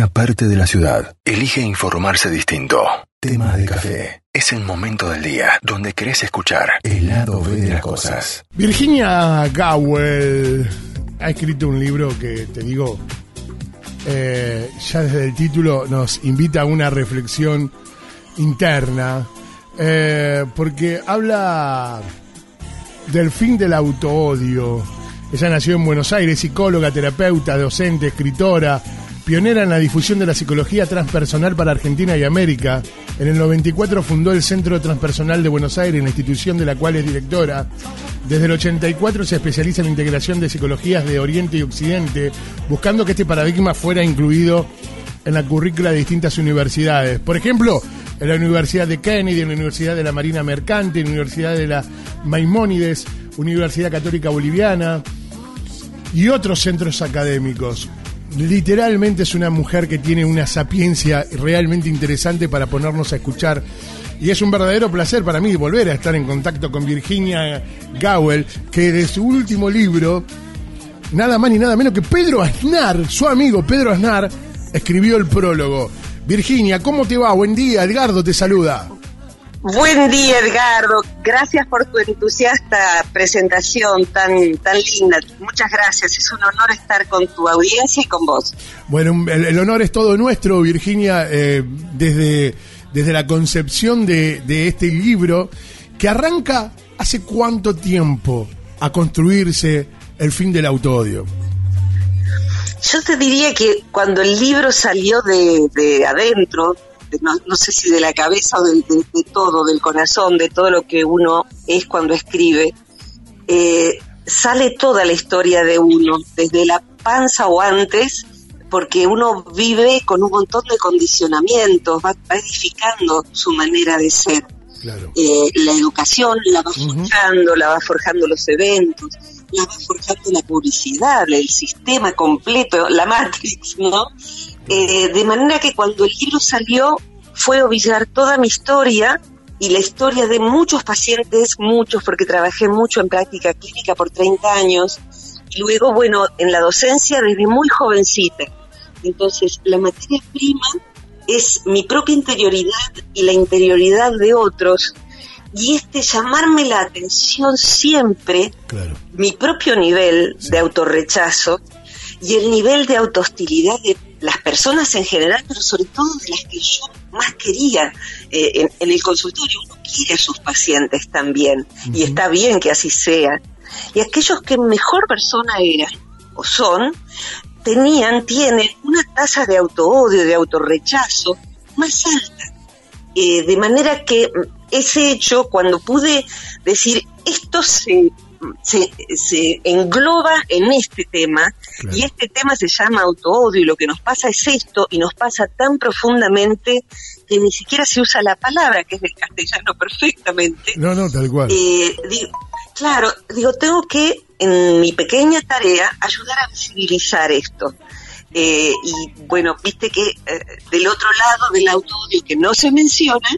una parte de la ciudad elige informarse distinto. Tema de café. Es el momento del día donde querés escuchar el lado B de las cosas. Virginia Gowell ha escrito un libro que te digo, eh, ya desde el título nos invita a una reflexión interna, eh, porque habla del fin del autoodio. Ella nació en Buenos Aires, psicóloga, terapeuta, docente, escritora, pionera en la difusión de la psicología transpersonal para Argentina y América. En el 94 fundó el Centro Transpersonal de Buenos Aires, la institución de la cual es directora. Desde el 84 se especializa en la integración de psicologías de Oriente y Occidente, buscando que este paradigma fuera incluido en la currícula de distintas universidades. Por ejemplo, en la Universidad de Kennedy, en la Universidad de la Marina Mercante, en la Universidad de la Maimónides, Universidad Católica Boliviana y otros centros académicos literalmente es una mujer que tiene una sapiencia realmente interesante para ponernos a escuchar. Y es un verdadero placer para mí volver a estar en contacto con Virginia Gowell, que de su último libro, nada más ni nada menos que Pedro Aznar, su amigo Pedro Aznar, escribió el prólogo. Virginia, ¿cómo te va? Buen día, Edgardo te saluda. Buen día, Edgardo. Gracias por tu entusiasta presentación tan, tan linda. Muchas gracias. Es un honor estar con tu audiencia y con vos. Bueno, el, honor es todo nuestro, Virginia, eh, desde, desde la concepción de, de este libro, que arranca hace cuánto tiempo a construirse el fin del autodio. Yo te diría que cuando el libro salió de, de adentro, no, sé si de la cabeza o de, todo, del corazón, de todo lo que uno es cuando escribe, eh, sale toda la historia de uno, desde la panza o antes, porque uno vive con un montón de condicionamientos, va, edificando su manera de ser. Eh, la educación la va forjando, la va forjando los eventos, la va forjando la publicidad, el sistema completo, la Matrix, ¿no? Eh, de manera que cuando el libro salió fue obligar toda mi historia y la historia de muchos pacientes, muchos, porque trabajé mucho en práctica clínica por 30 años, y luego, bueno, en la docencia desde muy jovencita. Entonces, la materia prima es mi propia interioridad y la interioridad de otros, y este llamarme la atención siempre, mi propio nivel de autorrechazo y el nivel de autohostilidad de las personas en general, pero sobre todo de las que yo más quería eh, en, el consultorio. Uno quiere a sus pacientes también, y está bien que así sea. Y aquellos que mejor persona eran o son, tenían, tienen una tasa de autoodio, de autorrechazo más alta. Eh, de manera que ese hecho, cuando pude decir, esto se se, se engloba en este tema y este tema se llama autoodio y lo que nos pasa es esto y nos pasa tan profundamente que ni siquiera se usa la palabra que es del castellano perfectamente. No, no, tal cual. Eh, claro, digo, tengo que en mi pequeña tarea ayudar a visibilizar esto. Eh, y bueno, viste que eh, del otro lado del autoodio que no se menciona,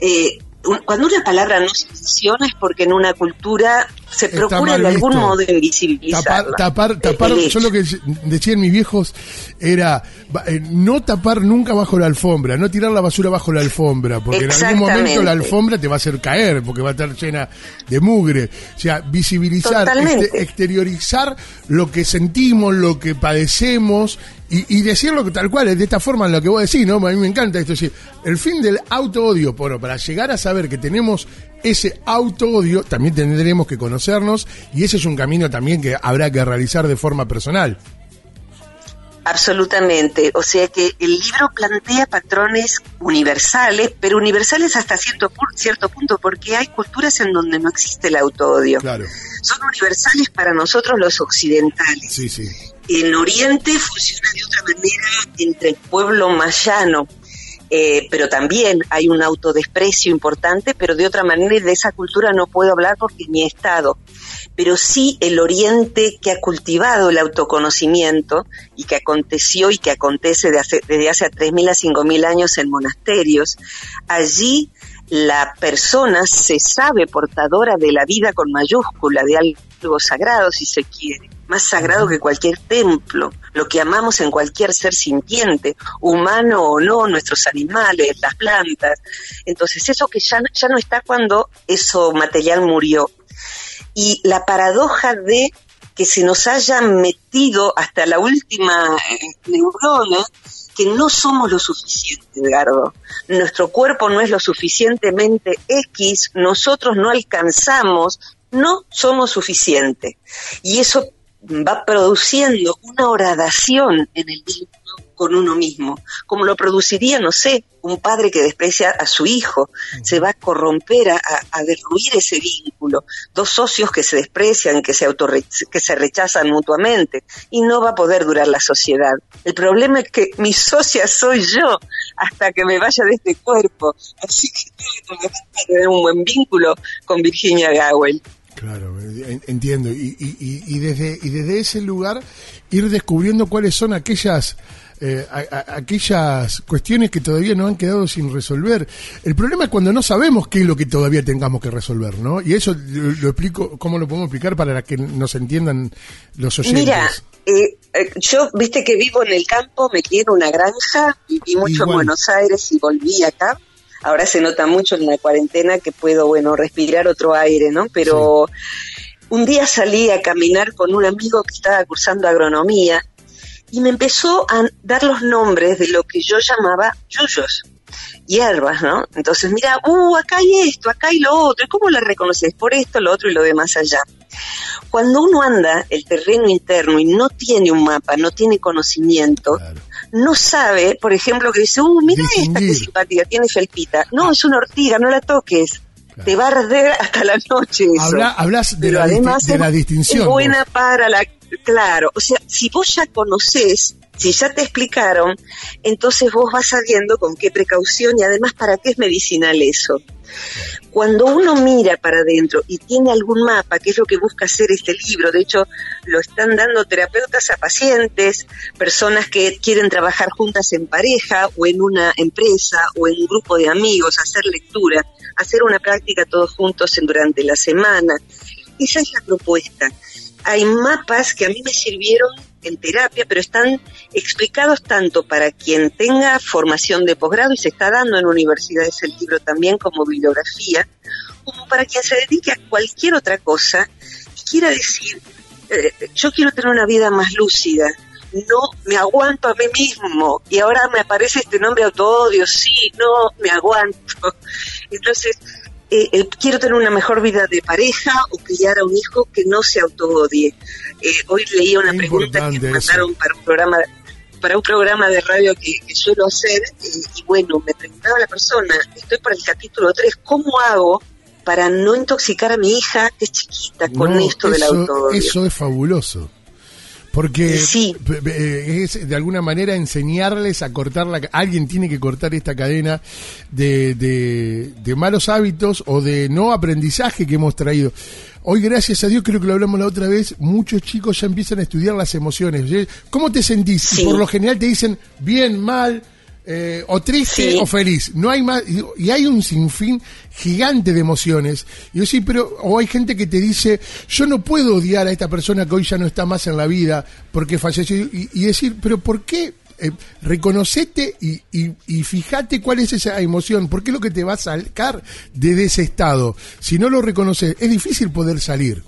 eh, cuando una palabra no se menciona es porque en una cultura se procura de algún modo invisibilizar. Tapar, tapar, eh, yo lo que decían mis viejos era eh, no tapar nunca bajo la alfombra, no tirar la basura bajo la alfombra, porque en algún momento la alfombra te va a hacer caer, porque va a estar llena de mugre. O sea, visibilizar, este, exteriorizar lo que sentimos, lo que padecemos y, decirlo tal cual, de esta forma en lo que vos decís, ¿no? A mí me encanta esto. Es el fin del auto-odio, bueno, para llegar a saber que tenemos ese auto-odio, también tendremos que conocernos y ese es un camino también que habrá que realizar de forma personal. Absolutamente. O sea que el libro plantea patrones universales, pero universales hasta cierto, cierto punto, porque hay culturas en donde no existe el auto-odio. Claro. Son universales para nosotros los occidentales. Sí, sí en Oriente funciona de otra manera entre el pueblo mayano, eh, pero también hay un autodesprecio importante, pero de otra manera de esa cultura no puedo hablar porque mi estado. Pero sí el Oriente que ha cultivado el autoconocimiento y que aconteció y que acontece desde hace a 3.000 a 5.000 años en monasterios, allí la persona se sabe portadora de la vida con mayúscula, de algo sagrado si se quiere más sagrado que cualquier templo, lo que amamos en cualquier ser sintiente, humano o no, nuestros animales, las plantas. Entonces, eso que ya, ya no está cuando eso material murió. Y la paradoja de que se nos haya metido hasta la última eh, neurona que no somos lo suficiente, Edgardo. Nuestro cuerpo no es lo suficientemente X, nosotros no alcanzamos, no somos suficientes. Y eso va produciendo una horadación en el vínculo con uno mismo, como lo produciría, no sé, un padre que desprecia a su hijo, se va a corromper, a, a derruir ese vínculo, dos socios que se desprecian, que se, que se rechazan mutuamente, y no va a poder durar la sociedad. El problema es que mi socia soy yo hasta que me vaya de este cuerpo, así que tengo que tener un buen vínculo con Virginia Gowell. Claro, entiendo. Y, y, y, desde, y desde ese lugar ir descubriendo cuáles son aquellas eh, aquellas cuestiones que todavía no han quedado sin resolver. El problema es cuando no sabemos qué es lo que todavía tengamos que resolver, ¿no? Y eso lo, explico, ¿cómo lo podemos explicar para que nos entiendan los oyentes? Mira, eh, eh, yo, viste que vivo en el campo, me quiero una granja, viví mucho en Buenos Aires y volví acá ahora se nota mucho en la cuarentena que puedo, bueno, respirar otro aire, ¿no? Pero un día salí a caminar con un amigo que estaba cursando agronomía y me empezó a dar los nombres de lo que yo llamaba yuyos, hierbas, ¿no? Entonces, mira, uh, acá hay esto, acá hay lo otro, ¿y cómo lo reconoces? Por esto, lo otro y lo demás allá. Cuando uno anda el terreno interno y no tiene un mapa, no tiene conocimiento, no sabe, por ejemplo, que dice, uh, mira esta que simpática, tiene felpita. No, es una ortiga, no la toques. Te va a arder hasta la noche hablas de, la, de la distinción. Es buena para la... Claro, o sea, si vos ya conocés, si ya te explicaron, entonces vos vas sabiendo con qué precaución y además para qué es medicinal eso. Cuando uno mira para adentro y tiene algún mapa, que es lo que busca hacer este libro, de hecho lo están dando terapeutas a pacientes, personas que quieren trabajar juntas en pareja o en una empresa o en un grupo de amigos, hacer lectura, hacer una práctica todos juntos en, durante la semana. Esa es la propuesta. Hay mapas que a mí me sirvieron en terapia, pero están explicados tanto para quien tenga formación de posgrado y se está dando en universidades el libro también como bibliografía, como para quien se dedique a cualquier otra cosa y quiera decir, eh, yo quiero tener una vida más lúcida, no me aguanto a mí mismo y ahora me aparece este nombre autoodio, sí, no me aguanto. Entonces, eh, quiero tener una mejor vida de pareja o criar a un hijo que no se autoodie. Eh, hoy leía una pregunta que me mandaron para un programa para un programa de radio que, suelo hacer eh, y bueno, me preguntaba la persona, estoy por el capítulo 3, ¿cómo hago para no intoxicar a mi hija que es chiquita con esto del autoodio? Eso es fabuloso. Porque es de alguna manera enseñarles a cortar la... Alguien tiene que cortar esta cadena de, de, malos hábitos o de no aprendizaje que hemos traído. Hoy, gracias a Dios, creo que lo hablamos la otra vez, muchos chicos ya empiezan a estudiar las emociones. ¿Cómo te sentís? Y por lo general te dicen bien, mal, eh, o triste o feliz. No hay más, y hay un sinfín gigante de emociones. Y yo sí, pero, o hay gente que te dice, yo no puedo odiar a esta persona que hoy ya no está más en la vida porque falleció. Y, decir, pero ¿por qué? Eh, reconocete y, y, fíjate cuál es esa emoción, porque es lo que te va a sacar de ese estado. Si no lo reconoces, es difícil poder salir.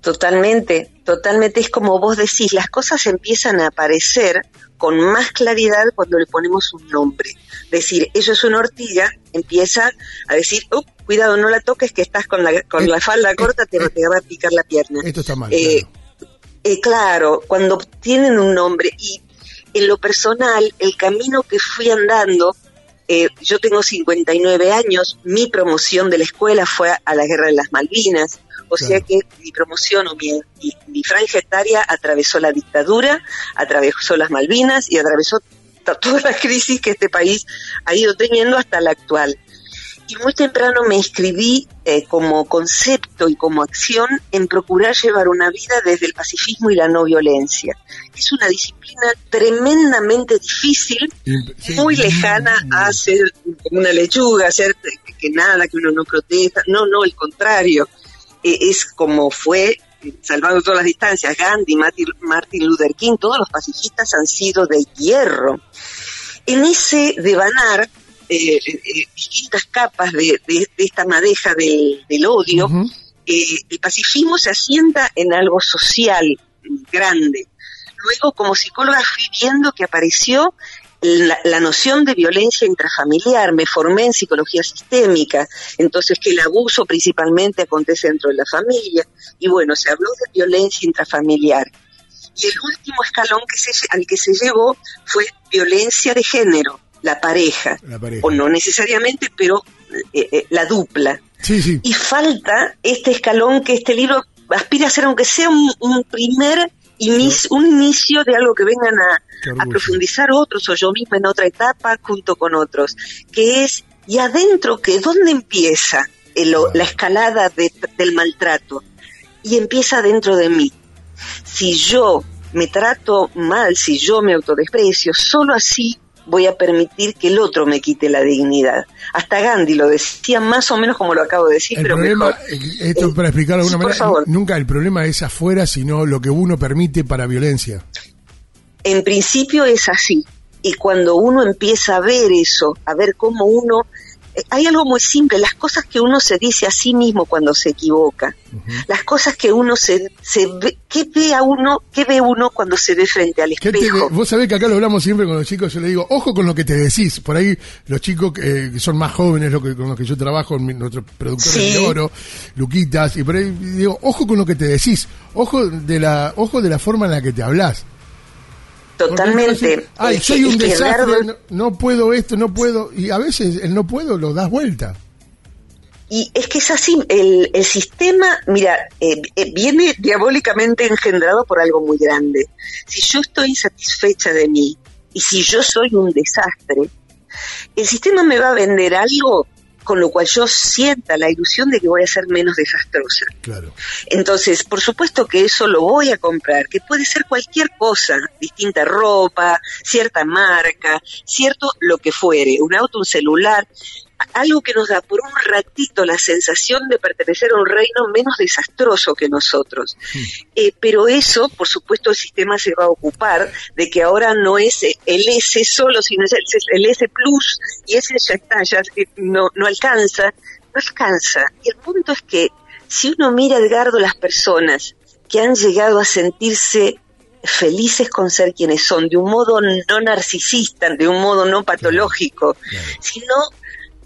Totalmente, totalmente es como vos decís, las cosas empiezan a aparecer con más claridad cuando le ponemos un nombre. Decir, eso es una ortiga, empieza a decir, cuidado, no la toques, que estás con la, con la falda corta, te, va a picar la pierna. Esto está mal. Eh, claro. Eh, claro, cuando tienen un nombre y en lo personal, el camino que fui andando, eh, yo tengo 59 años, mi promoción de la escuela fue a la Guerra de las Malvinas, o sea que mi promoción o mi, mi, franja etaria atravesó la dictadura, atravesó las Malvinas y atravesó toda la crisis que este país ha ido teniendo hasta la actual. Y muy temprano me inscribí eh, como concepto y como acción en procurar llevar una vida desde el pacifismo y la no violencia. Es una disciplina tremendamente difícil, muy lejana a ser una lechuga, hacer que nada, que uno no protesta. No, no, el contrario. E, es como fue salvando todas las distancias, Gandhi, Martin Luther King, todos los pacifistas han sido de hierro. En ese devanar, eh, eh, distintas capas de, esta madeja del, odio, el pacifismo se asienta en algo social grande. Luego, como psicóloga, fui viendo que apareció la, noción de violencia intrafamiliar, me formé en psicología sistémica, entonces que el abuso principalmente acontece dentro de la familia, y bueno, se habló de violencia intrafamiliar. Y el último escalón que se, al que se llegó fue violencia de género, la pareja, o no necesariamente, pero eh, eh, la dupla. Y falta este escalón que este libro aspira a ser, aunque sea un primer un inicio de algo que vengan a, profundizar otros o yo misma en otra etapa junto con otros, que es, ¿y adentro qué? ¿Dónde empieza la escalada del maltrato? Y empieza dentro de mí. Si yo me trato mal, si yo me autodesprecio, solo así voy a permitir que el otro me quite la dignidad. Hasta Gandhi lo decía más o menos como lo acabo de decir, el pero problema, eh, Esto eh, para explicarlo de alguna manera, nunca el problema es afuera, sino lo que uno permite para violencia. En principio es así. Y cuando uno empieza a ver eso, a ver cómo uno hay algo muy simple, las cosas que uno se dice a sí mismo cuando se equivoca, las cosas que uno se, se ve, ¿qué ve a uno, qué ve uno cuando se ve frente al espejo? vos sabés que acá lo hablamos siempre con los chicos, yo le digo, ojo con lo que te decís, por ahí los chicos que son más jóvenes, lo que, con los que yo trabajo, nuestro productor de oro, Luquitas, y por ahí digo, ojo con lo que te decís, ojo de la, ojo de la forma en la que te hablas. Totalmente. Ay, soy un desastre, no, puedo esto, no puedo. Y a veces el no puedo lo das vuelta. Y es que es así, el, el sistema, mira, eh, eh, viene diabólicamente engendrado por algo muy grande. Si yo estoy insatisfecha de mí y si yo soy un desastre, el sistema me va a vender algo con lo cual yo sienta la ilusión de que voy a ser menos desastrosa. Claro. Entonces, por supuesto que eso lo voy a comprar, que puede ser cualquier cosa, distinta ropa, cierta marca, cierto lo que fuere, un auto, un celular, algo que nos da por un ratito la sensación de pertenecer a un reino menos desastroso que nosotros. Hmm. Eh, pero eso, por supuesto, el sistema se va a ocupar de que ahora no es el S solo, sino es el, S plus, y ese ya está, ya no, no alcanza, no alcanza. Y el punto es que si uno mira, Edgardo, las personas que han llegado a sentirse felices con ser quienes son, de un modo no narcisista, de un modo no patológico, sino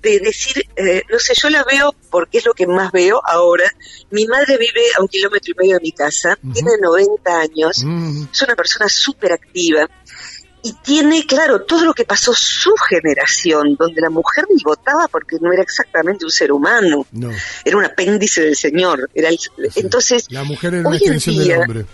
de decir, eh, no sé, yo la veo porque es lo que más veo ahora. Mi madre vive a un kilómetro y medio de mi casa, tiene 90 años, es una persona súper activa y tiene, claro, todo lo que pasó su generación, donde la mujer ni votaba porque no era exactamente un ser humano, era un apéndice del Señor. Era entonces, la mujer era una extensión del hombre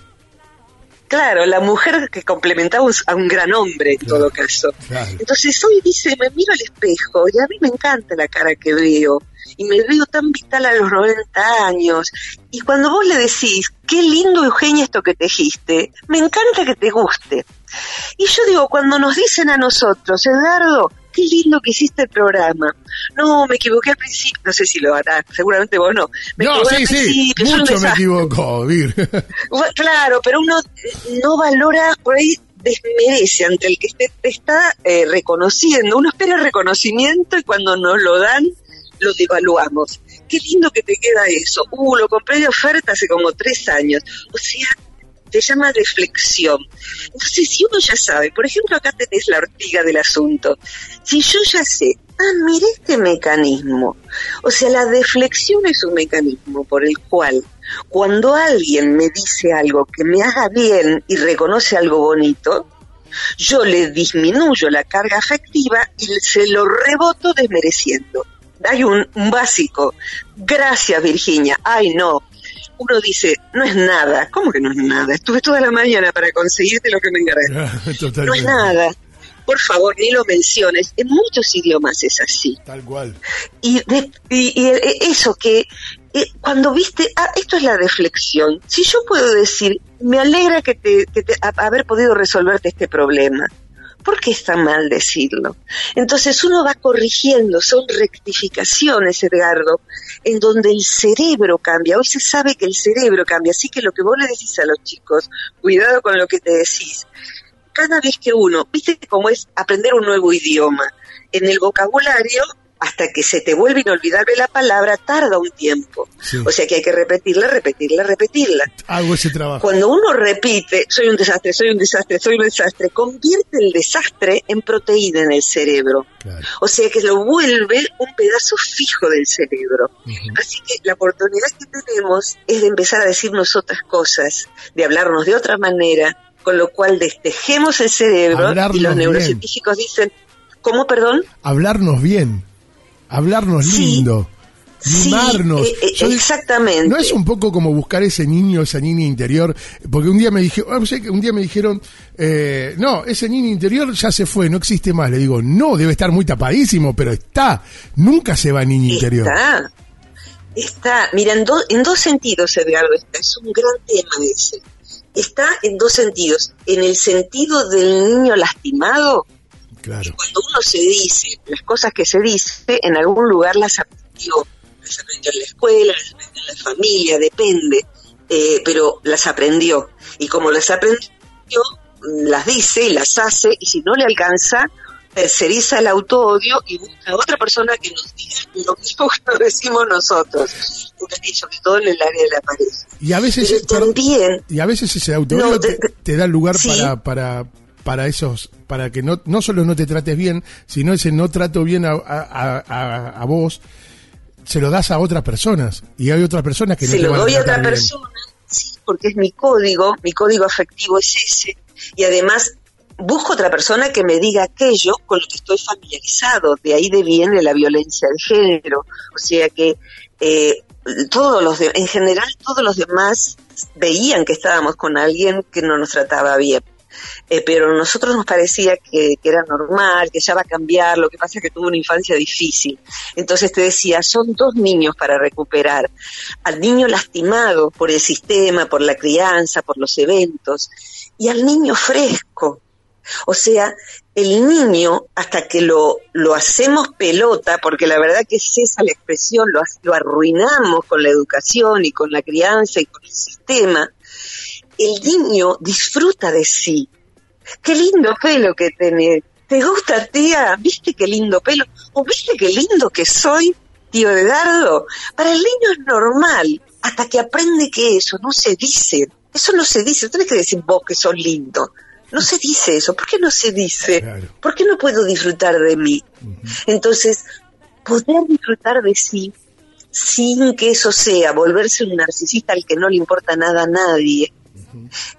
Claro, la mujer que complementaba a un gran hombre en todo caso. Entonces hoy dice, me miro al espejo y a mí me encanta la cara que veo y me veo tan vital a los 90 años. Y cuando vos le decís, qué lindo Eugenia esto que tejiste, me encanta que te guste. Y yo digo, cuando nos dicen a nosotros, Eduardo, qué lindo que hiciste el programa. No, me equivoqué al principio, no sé si lo hará, seguramente vos no. no, sí, sí, mucho me equivocó, Vir. claro, pero uno no valora, por ahí desmerece ante el que te, está eh, reconociendo. Uno espera reconocimiento y cuando nos lo dan, lo devaluamos. Qué lindo que te queda eso. Uh, lo compré de oferta hace como tres años. O sea, se llama deflexión. Entonces, si uno ya sabe, por ejemplo, acá tenés la ortiga del asunto, si yo ya sé, ah, mire este mecanismo, o sea, la deflexión es un mecanismo por el cual cuando alguien me dice algo que me haga bien y reconoce algo bonito, yo le disminuyo la carga afectiva y se lo reboto desmereciendo. Hay un, un básico. Gracias, Virginia. Ay, no uno dice, no es nada. ¿Cómo que no es nada? Estuve toda la mañana para conseguirte lo que me encargué. no es nada. Por favor, ni lo menciones. En muchos idiomas es así. Tal cual. Y, y, eso que eh, cuando viste, ah, esto es la reflexión. Si yo puedo decir, me alegra que te, que te haber podido resolverte este problema ¿Por qué está mal decirlo? Entonces uno va corrigiendo, son rectificaciones, Edgardo, en donde el cerebro cambia. Hoy se sabe que el cerebro cambia, así que lo que vos le decís a los chicos, cuidado con lo que te decís. Cada vez que uno, viste cómo es aprender un nuevo idioma, en el vocabulario hasta que se te vuelve inolvidable la palabra, tarda un tiempo. O sea que hay que repetirla, repetirla, repetirla. Hago ese trabajo. Cuando uno repite, soy un desastre, soy un desastre, soy un desastre, convierte el desastre en proteína en el cerebro. O sea que lo vuelve un pedazo fijo del cerebro. Así que la oportunidad que tenemos es de empezar a decirnos otras cosas, de hablarnos de otra manera, con lo cual destejemos el cerebro y los neurocientíficos dicen, ¿cómo, perdón? Hablarnos bien hablarnos lindo. Mimarnos. Eh, eh, exactamente. No es un poco como buscar ese niño, esa niña interior, porque un día me dijeron, ah, un día me dijeron, eh, no, ese niño interior ya se fue, no existe más. Le digo, no, debe estar muy tapadísimo, pero está, nunca se va niño interior. Está, está, mira, en, en dos sentidos, Edgardo, es un gran tema ese. Está en dos sentidos, en el sentido del niño lastimado, cuando uno se dice las cosas que se dice, en algún lugar las aprendió. Las aprendió en la escuela, las aprendió en la familia, depende. Eh, pero las aprendió. Y como las aprendió, las dice y las hace, y si no le alcanza, terceriza el auto-odio y busca a otra persona que nos diga lo mismo que nos decimos nosotros, sobre todo en el área de la pareja. Y a veces, también, y a veces ese auto-odio te, da lugar para, para para esos, para que no, no solo no te trates bien, sino ese no trato bien a, a, vos, se lo das a otras personas. Y hay otras personas que no se lo doy a otra persona, sí, porque es mi código, mi código afectivo es ese. Y además busco otra persona que me diga aquello con lo que estoy familiarizado. De ahí de viene la violencia de género. O sea que eh, todos los en general todos los demás veían que estábamos con alguien que no nos trataba bien. Eh, pero a nosotros nos parecía que, era normal, que ya va a cambiar, lo que pasa es que tuvo una infancia difícil. Entonces te decía, son dos niños para recuperar. Al niño lastimado por el sistema, por la crianza, por los eventos, y al niño fresco. O sea, el niño, hasta que lo, lo hacemos pelota, porque la verdad que es esa la expresión, lo, lo arruinamos con la educación y con la crianza y con el sistema, el niño disfruta de sí. Qué lindo pelo que tenés. ¿Te gusta, tía? ¿Viste qué lindo pelo? ¿O viste qué lindo que soy, tío Edgardo? Para el niño es normal, hasta que aprende que eso no se dice. Eso no se dice. Tienes que decir vos que sos lindo. No se dice eso. ¿Por qué no se dice? ¿Por qué no puedo disfrutar de mí? Entonces, poder disfrutar de sí sin que eso sea volverse un narcisista al que no le importa nada a nadie,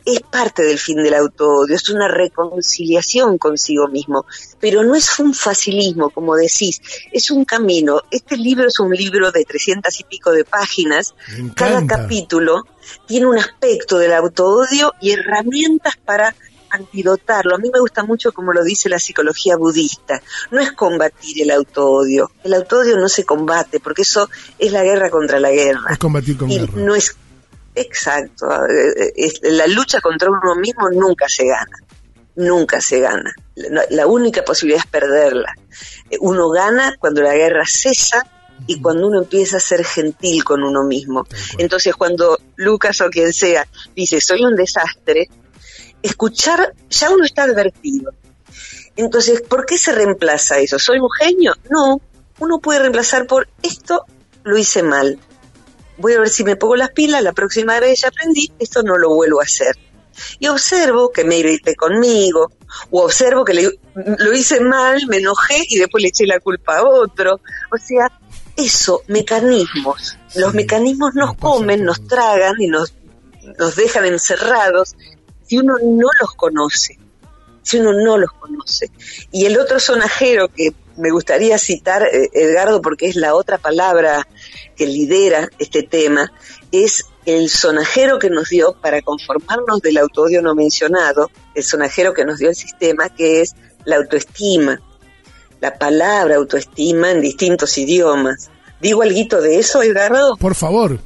es parte del fin del auto-odio, es una reconciliación consigo mismo, pero no es un facilismo, como decís, es un camino. Este libro es un libro de trescientas y pico de páginas, cada capítulo tiene un aspecto del auto-odio y herramientas para antidotarlo. A mí me gusta mucho como lo dice la psicología budista. No es combatir el auto-odio. El auto-odio no se combate porque eso es la guerra contra la guerra. Es combatir con guerra. No es Exacto. La lucha contra uno mismo nunca se gana. Nunca se gana. La única posibilidad es perderla. Eh, uno gana cuando la guerra cesa y cuando uno empieza a ser gentil con uno mismo. Entonces, cuando Lucas o quien sea dice, soy un desastre, escuchar, ya uno está advertido. Entonces, ¿por qué se reemplaza eso? ¿Soy un genio? No, uno puede reemplazar por esto lo hice mal voy a ver si me pongo las pilas, la próxima vez ya aprendí, esto no lo vuelvo a hacer. Y observo que me irrité conmigo, o observo que lo hice mal, me enojé y después le eché la culpa a otro. O sea, eso, mecanismos. Los mecanismos nos comen, nos tragan y nos, nos dejan encerrados si uno no los conoce. Si uno no los conoce. Y el otro sonajero que me gustaría citar, eh, Edgardo, porque es la otra palabra que lidera este tema, es el sonajero que nos dio para conformarnos del autodio no mencionado, el sonajero que nos dio el sistema, que es la autoestima, la palabra autoestima en distintos idiomas. ¿Digo algo de eso, Edgardo? Por favor.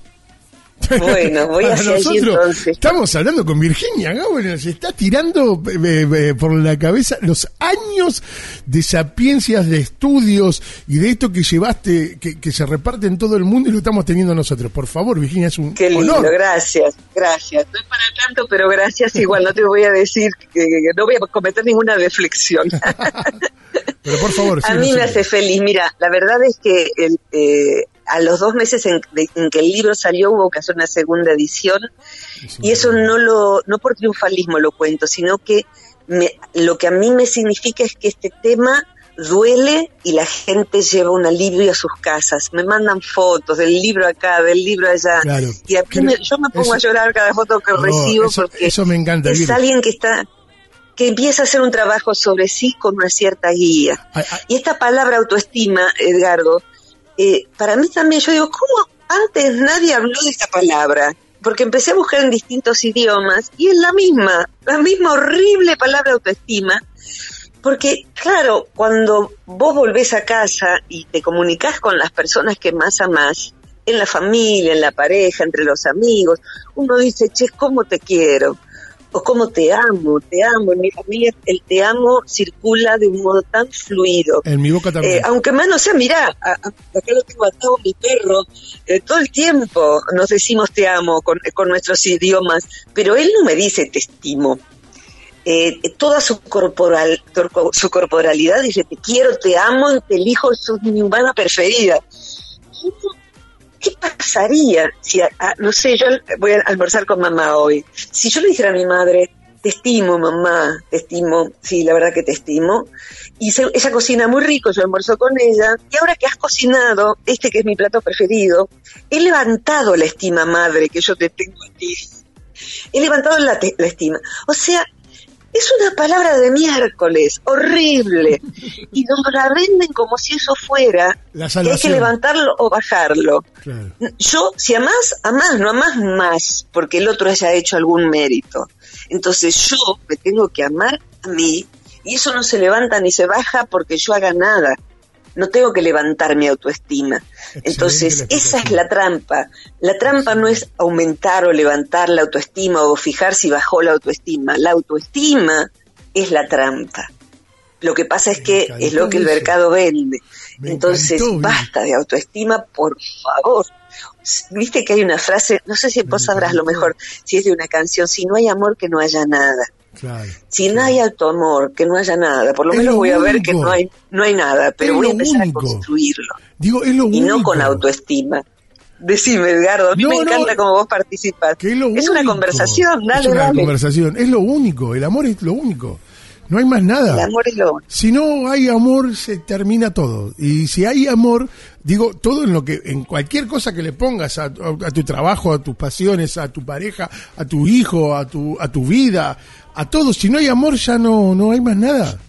Bueno, voy allí nosotros, entonces. Estamos hablando con Virginia Gawel, se está tirando eh, eh, por la cabeza los años de sapiencias, de estudios y de esto que llevaste, que, que se reparte en todo el mundo y lo estamos teniendo nosotros. Por favor, Virginia, es un Qué lindo, honor. gracias, gracias. No es para tanto, pero gracias igual. No te voy a decir que no voy a cometer ninguna reflexión. Pero por favor, a mí no me hace feliz. Mira, la verdad es que el, eh, a los dos meses en, de- en que el libro salió hubo que hacer una segunda edición y eso no lo no por triunfalismo lo cuento, sino que me- lo que a mí me significa es que este tema duele y la gente lleva un alivio a sus casas. Me mandan fotos del libro acá, del libro allá. Claro. Y a mí Creo- me- yo me pongo eso- a llorar cada foto que recibo eso- porque eso me encanta, es alguien que está que empieza a hacer un trabajo sobre sí con una cierta guía. Ay, ay, Y esta palabra autoestima, Edgardo, eh, para mí también, yo digo, ¿cómo antes nadie habló de esta palabra? Porque empecé a buscar en distintos idiomas y es la misma, la misma horrible palabra autoestima. Porque, claro, cuando vos volvés a casa y te comunicás con las personas que más amás, en la familia, en la pareja, entre los amigos, uno dice, che, ¿cómo te quiero? O cómo te amo, te amo. En mi familia el te amo circula de un modo tan fluido. en mi boca también. Eh, aunque más no sea, mirá, a- a- acá lo tengo atado mi perro, eh, todo el tiempo nos decimos te amo con, con nuestros idiomas, pero él no me dice te estimo. Eh, eh, toda su, corporal, corpo- su corporalidad dice te quiero, te amo, te elijo, sos mi humana preferida. ¿Qué pasaría si, no sé, yo voy a almorzar con mamá hoy, si yo le dijera a mi madre, te estimo mamá, te estimo, sí, la verdad que te estimo, y se- ella cocina muy rico, yo almuerzo con ella, y ahora que has cocinado, este que es mi plato preferido, he levantado la estima madre que yo te tengo a ti. He levantado la, la estima. O sea, es una palabra de miércoles, horrible. Y nos la venden como si eso fuera La que hay que levantarlo o bajarlo. Claro. Yo, si amás, amás, no amás más, porque el otro haya hecho algún mérito. Entonces yo me tengo que amar a mí, y eso no se levanta ni se baja porque yo haga nada. No tengo que levantar mi autoestima. Excelente Entonces, esa es la trampa. La trampa no es aumentar o levantar la autoestima o fijar si bajó la autoestima. La autoestima es la trampa. Lo que pasa es que es lo que el mercado vende. Entonces, basta de autoestima, por favor. Viste que hay una frase, no sé si vos sabrás lo mejor, si es de una canción, si no hay amor, que no haya nada. Claro. Si no hay autoamor, que no haya nada. Por lo menos lo voy a ver que no hay, no hay nada, pero Es voy a empezar único. a construirlo. Digo, es lo Y único. no con autoestima. Decime, Edgardo, a mí No, me no, encanta cómo vos participas. Que es lo es una conversación, dale, Es una dale. conversación. Es lo único. El amor es lo único. No hay más El nada. amor es lo Si no hay amor, se termina todo. Y si hay amor, digo, todo en lo que, en cualquier cosa que le pongas a, a- a tu trabajo, a tus pasiones, a tu pareja, a tu hijo, a tu, a tu vida, a todo. Si no hay amor, ya no, no hay más nada.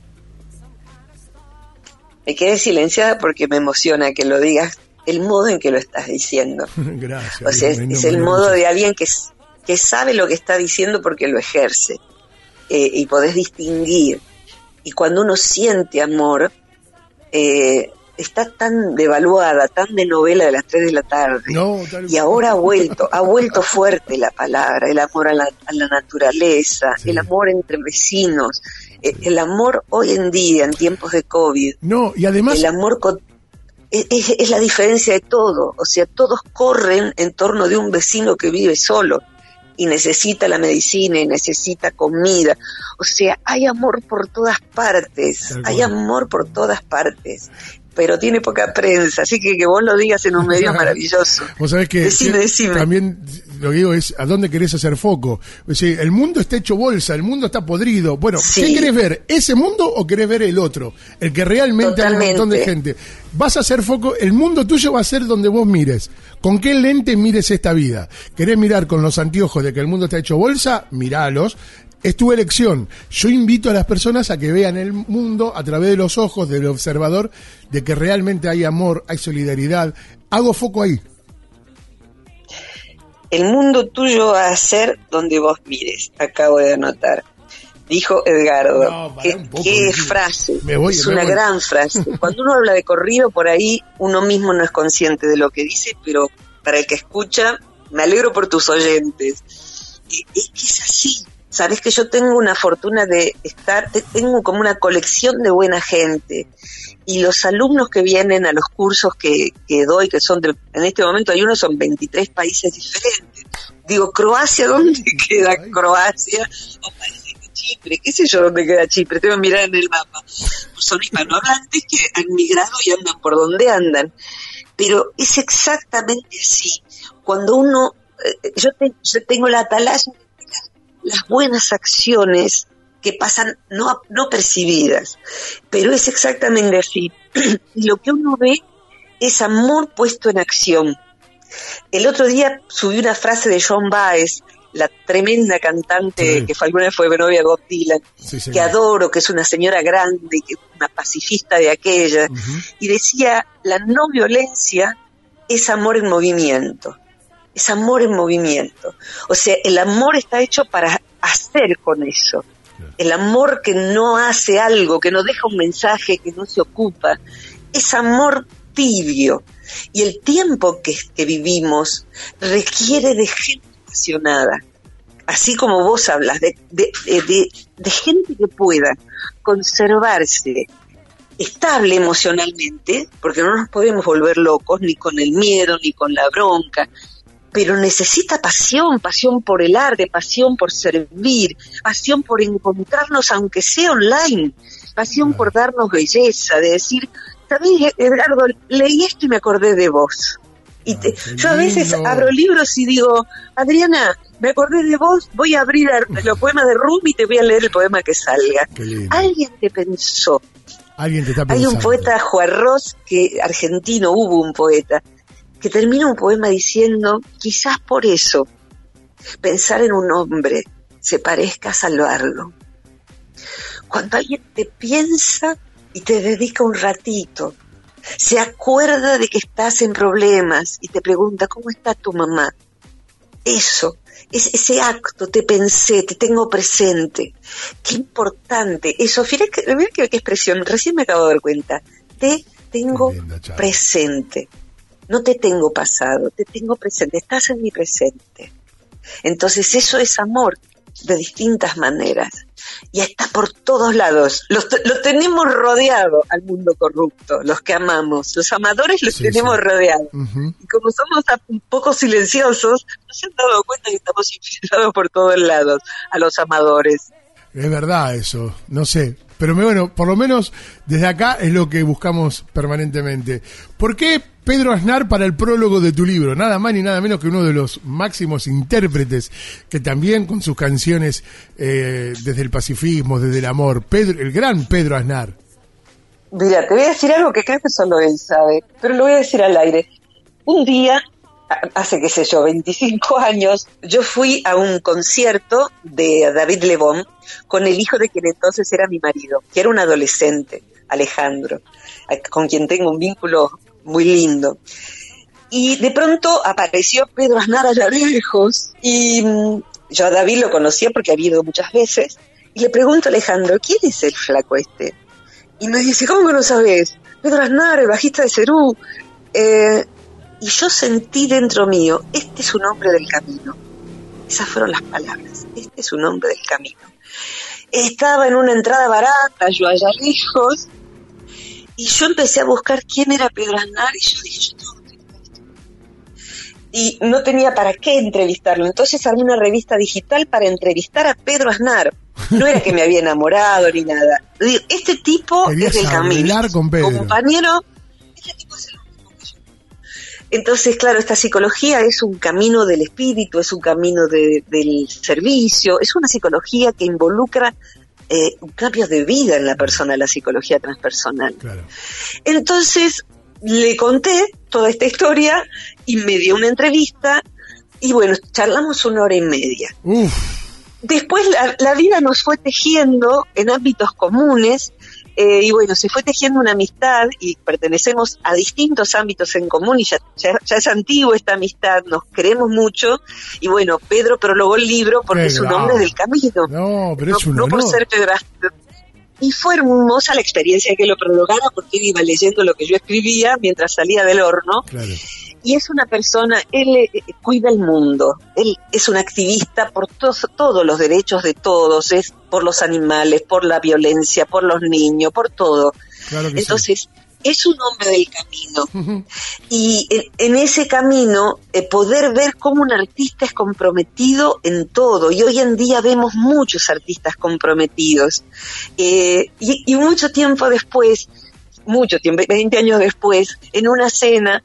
Me quedé silenciada porque me emociona que lo digas, el modo en que lo estás diciendo. Gracias. O sea, es, el modo de alguien que, que sabe lo que está diciendo porque lo ejerce. Eh, y podés distinguir. Y cuando uno siente amor, eh, está tan devaluada, tan de novela de las 3 de la tarde. No, Y ahora ha vuelto, ha vuelto fuerte la palabra, el amor a la, a la naturaleza, Sí. el amor entre vecinos, eh, el amor hoy en día, en tiempos de COVID, No, y además, el amor con- es, la diferencia de todo. O sea, todos corren en torno de un vecino que vive solo y necesita la medicina y necesita comida. O sea, hay amor por todas partes, hay amor por todas partes. Pero tiene poca prensa, así que que vos lo digas en un medio maravilloso. Vos sabés que, Decime, decime. también lo que digo es a dónde querés hacer foco. O sea, el mundo está hecho bolsa, el mundo está podrido. Bueno, Sí. ¿qué querés ver? ¿Ese mundo o querés ver el otro? El que realmente hay un montón de Totalmente. gente. Vas a hacer foco, el mundo tuyo va a ser donde vos mires. ¿Con qué lente mires esta vida? ¿Querés mirar con los anteojos de que el mundo está hecho bolsa? Miralos. Es tu elección. Yo invito a las personas a que vean el mundo a través de los ojos del observador, de que realmente hay amor, hay solidaridad. Hago foco ahí. El mundo tuyo va a ser donde vos mires, acabo de anotar. Dijo Edgardo. No, qué poco, frase. Me voy, es me una voy. gran frase. Cuando uno habla de corrido, por ahí uno mismo no es consciente de lo que dice, pero para el que escucha me alegro por tus oyentes. Es que. Sabes que yo tengo una fortuna de estar, tengo como una colección de buena gente. Y los alumnos que vienen a los cursos que, que doy, que son de, en este momento hay unos, son 23 países diferentes. Digo, Croacia, ¿dónde queda Croacia? O Chipre, qué sé yo dónde queda Chipre, tengo que mirar en el mapa. Son hispanohablantes que han migrado y andan por donde andan. Pero es exactamente así. Cuando uno, eh, yo, yo tengo la atalaya las buenas acciones que pasan no, no percibidas, pero es exactamente así. Lo que uno ve es amor puesto en acción. El otro día subí una frase de John Baez, la tremenda cantante que fue alguna vez fue novia Bob Dylan, que adoro, que es una señora grande, que es una pacifista de aquella, y decía, la no violencia es amor en movimiento es amor en movimiento. O sea, el amor está hecho para hacer con eso. El amor que no hace algo, que no deja un mensaje, que no se ocupa, es amor tibio. Y el tiempo que, vivimos requiere de gente apasionada. Así como vos hablas, de, de, de gente que pueda conservarse estable emocionalmente, porque no nos podemos volver locos ni con el miedo, ni con la bronca, pero necesita pasión, pasión por el arte, pasión por servir, pasión por encontrarnos aunque sea online, pasión por darnos belleza, de decir, ¿sabes, Edgardo? Leí esto y me acordé de vos. Y ah, yo a veces abro libros y digo, Adriana, me acordé de vos, voy a abrir los poemas de Rumi y te voy a leer el poema que salga. Alguien te pensó. Alguien te está Hay un poeta, Juarros, que argentino, hubo un poeta, que termina un poema diciendo, quizás por eso, pensar en un hombre se parezca a salvarlo. Cuando alguien te piensa y te dedica un ratito, se acuerda de que estás en problemas y te pregunta, ¿cómo está tu mamá? Eso, es ese acto, te pensé, te tengo presente. Qué importante. Eso, mira, qué, qué expresión, recién me acabo de dar cuenta. Te tengo presente no te tengo pasado, te tengo presente, estás en mi presente. Entonces eso es amor de distintas maneras y está por todos lados. Lo, tenemos rodeado al mundo corrupto, los que amamos. Los amadores los tenemos rodeados. Y como somos un poco silenciosos, no se han dado cuenta que estamos infiltrados por todos lados a los amadores. Es verdad eso, no sé. Pero bueno, por lo menos desde acá es lo que buscamos permanentemente. ¿Por qué Pedro Aznar para el prólogo de tu libro? Nada más ni nada menos que uno de los máximos intérpretes que también con sus canciones eh, desde el pacifismo, desde el amor, Pedro, el gran Pedro Aznar. Mira, te voy a decir algo que creo que solo él sabe, pero lo voy a decir al aire. Un día hace, qué sé yo, 25 años, yo fui a un concierto de David Lebón con el hijo de quien entonces era mi marido, que era un adolescente, Alejandro, con quien tengo un vínculo muy lindo. Y de pronto apareció Pedro Aznar allá lejos y mm, yo a David lo conocía porque había ido muchas veces y le pregunto a Alejandro, ¿quién es el flaco este? Y me dice, ¿cómo que no sabes? Pedro Aznar, el bajista de Cerú. Eh, y yo sentí dentro mío, este es un hombre del camino. Esas fueron las palabras, este es un hombre del camino. Estaba en una entrada barata, yo allá lejos, y yo empecé a buscar quién era Pedro Aznar y yo dije, yo tengo que Y no tenía para qué entrevistarlo, entonces armé una revista digital para entrevistar a Pedro Aznar. No era que me había enamorado ni nada. Este tipo es del camino. Con Pedro. compañero, este tipo es el entonces, claro, esta psicología es un camino del espíritu, es un camino del servicio, es una psicología que involucra eh, un cambio de vida en la persona, la psicología transpersonal. Entonces, le conté toda esta historia y me dio una entrevista y bueno, charlamos una hora y media. Después la, vida nos fue tejiendo en ámbitos comunes eh, y bueno, se fue tejiendo una amistad y pertenecemos a distintos ámbitos en común y ya, ya, es antiguo esta amistad, nos queremos mucho y bueno, Pedro prologó el libro porque es un hombre del camino. No, pero es un no por ser Pedro. Y fue hermosa la experiencia que lo prologara porque él iba leyendo lo que yo escribía mientras salía del horno. Y es una persona, él eh, cuida el mundo, él es un activista por todos los derechos de todos, es por los animales, por la violencia, por los niños, por todo. Entonces, es un hombre del camino. Y en, ese camino, eh, poder ver cómo un artista es comprometido en todo. Y hoy en día vemos muchos artistas comprometidos. Eh, y, mucho tiempo después, mucho tiempo, 20 años después, en una cena,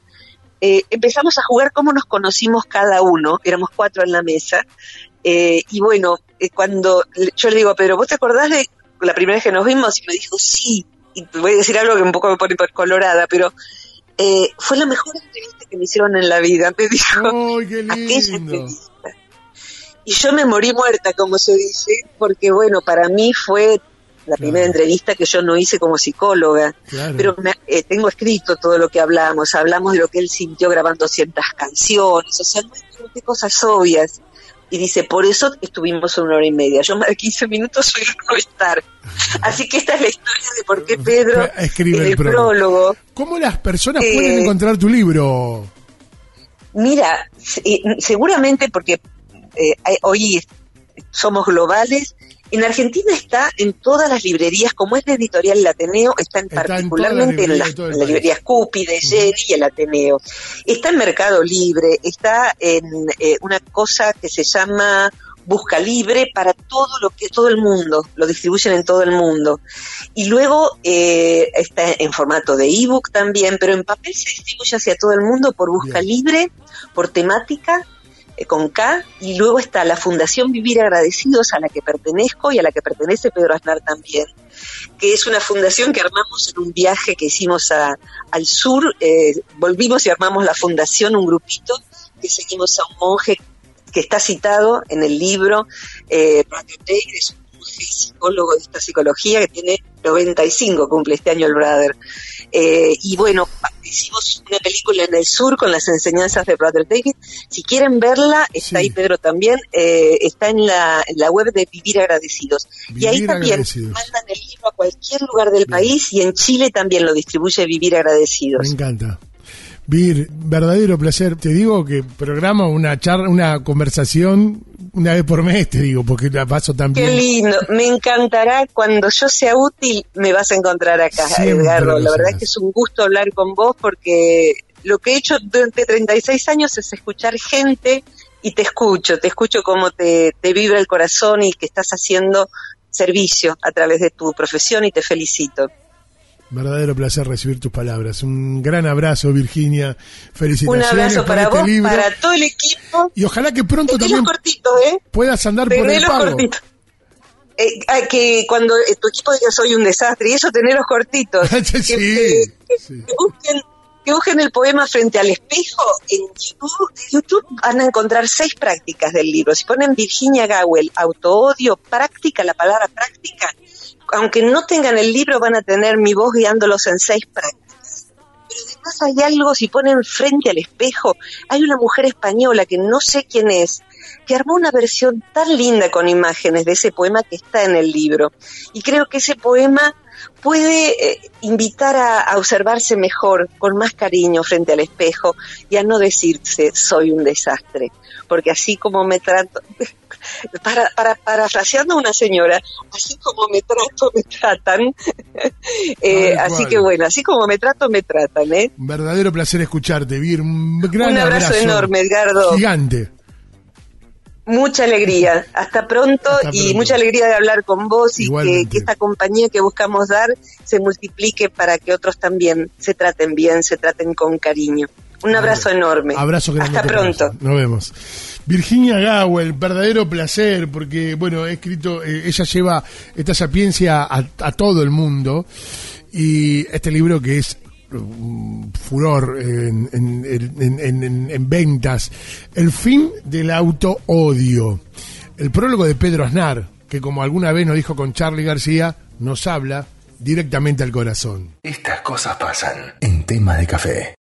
eh, empezamos a jugar cómo nos conocimos cada uno. Éramos cuatro en la mesa. y bueno, cuando yo le digo, pero ¿vos te acordás de la primera vez que nos vimos? Y me dijo, sí y voy a decir algo que un poco me pone colorada, pero eh, fue la mejor entrevista que me hicieron en la vida, me dijo. ¡Ay, qué lindo! Y yo me morí muerta, como se dice, porque bueno, para mí fue la primera entrevista que yo no hice como psicóloga, pero eh, tengo escrito todo lo que hablamos, hablamos de lo que él sintió grabando ciertas canciones, o sea, no hay cosas obvias y dice, por eso estuvimos una hora y media. Yo más de 15 minutos soy no estar. Así que esta es la historia de por qué Pedro escribe el, prólogo. ¿Cómo las personas pueden eh, encontrar tu libro? Mira, eh, seguramente porque eh, hoy somos globales en Argentina está en todas las librerías, como es la editorial El Ateneo, está, en particularmente en, las, librerías Cupi, de Jenny y el Ateneo. Está en Mercado Libre, está en eh, una cosa que se llama Busca Libre para todo lo que todo el mundo, lo distribuyen en todo el mundo. Y luego eh, está en formato de ebook también, pero en papel se distribuye hacia todo el mundo por Busca Libre, por temática con K, y luego está la Fundación Vivir Agradecidos, a la que pertenezco y a la que pertenece Pedro Aznar también, que es una fundación que armamos en un viaje que hicimos al sur, eh, volvimos y armamos la fundación, un grupito, que seguimos a un monje que está citado en el libro, eh, un monje psicólogo de esta psicología que tiene 95, cumple este año el brother. Eh, y bueno, hicimos una película en el sur con las enseñanzas de Brother David. Si quieren verla, está ahí Pedro también, eh, está en la, web de Vivir Agradecidos. y ahí también mandan el libro a cualquier lugar del país y en Chile también lo distribuye Vivir Agradecidos. Me encanta. Vir, verdadero placer. Te digo que programa una charla, una conversación una vez por mes, te digo, porque la paso también. Qué lindo. Me encantará cuando yo sea útil, me vas a encontrar acá, Edgardo. La verdad es que es un gusto hablar con vos porque lo que he hecho durante 36 años es escuchar gente y te escucho, te escucho cómo te, te vibra el corazón y que estás haciendo servicio a través de tu profesión y te felicito. Verdadero placer recibir tus palabras. Un gran abrazo, Virginia. Felicitaciones. Un abrazo para este vos, para todo el equipo. Y ojalá que pronto también ¿eh? puedas andar por el pago. Eh, que cuando tu equipo diga soy un desastre, y eso tenerlos cortitos. sí, que, busquen, que, busquen, el poema frente al espejo en YouTube. YouTube van a encontrar seis prácticas del libro. Si ponen Virginia Gawel, autoodio, práctica, la palabra práctica, aunque no tengan el libro, van a tener mi voz guiándolos en seis prácticas. Pero además hay algo, si ponen frente al espejo, hay una mujer española que no sé quién es, que armó una versión tan linda con imágenes de ese poema que está en el libro. Y creo que ese poema puede eh, invitar a, observarse mejor, con más cariño frente al espejo y a no decirse soy un desastre, porque así como me trato, para, para, parafraseando a una señora, así como me trato, me tratan. Eh, así que bueno, así como me trato, me tratan. ¿eh? Un verdadero placer escucharte, Vir. Un gran un abrazo, enorme, Edgardo. Gigante. Mucha alegría. Hasta pronto y mucha alegría de hablar con vos y que, esta compañía que buscamos dar se multiplique para que otros también se traten bien, se traten con cariño. Un abrazo enorme. Abrazo grande. Hasta pronto. Nos vemos. Virginia Gawel, verdadero placer, porque, bueno, he escrito, eh, ella lleva esta sapiencia a, todo el mundo, y este libro que es un furor en, en, ventas, El fin del auto-odio, el prólogo de Pedro Aznar, que como alguna vez nos dijo con Charlie García, nos habla directamente al corazón. Estas cosas pasan en tema de café.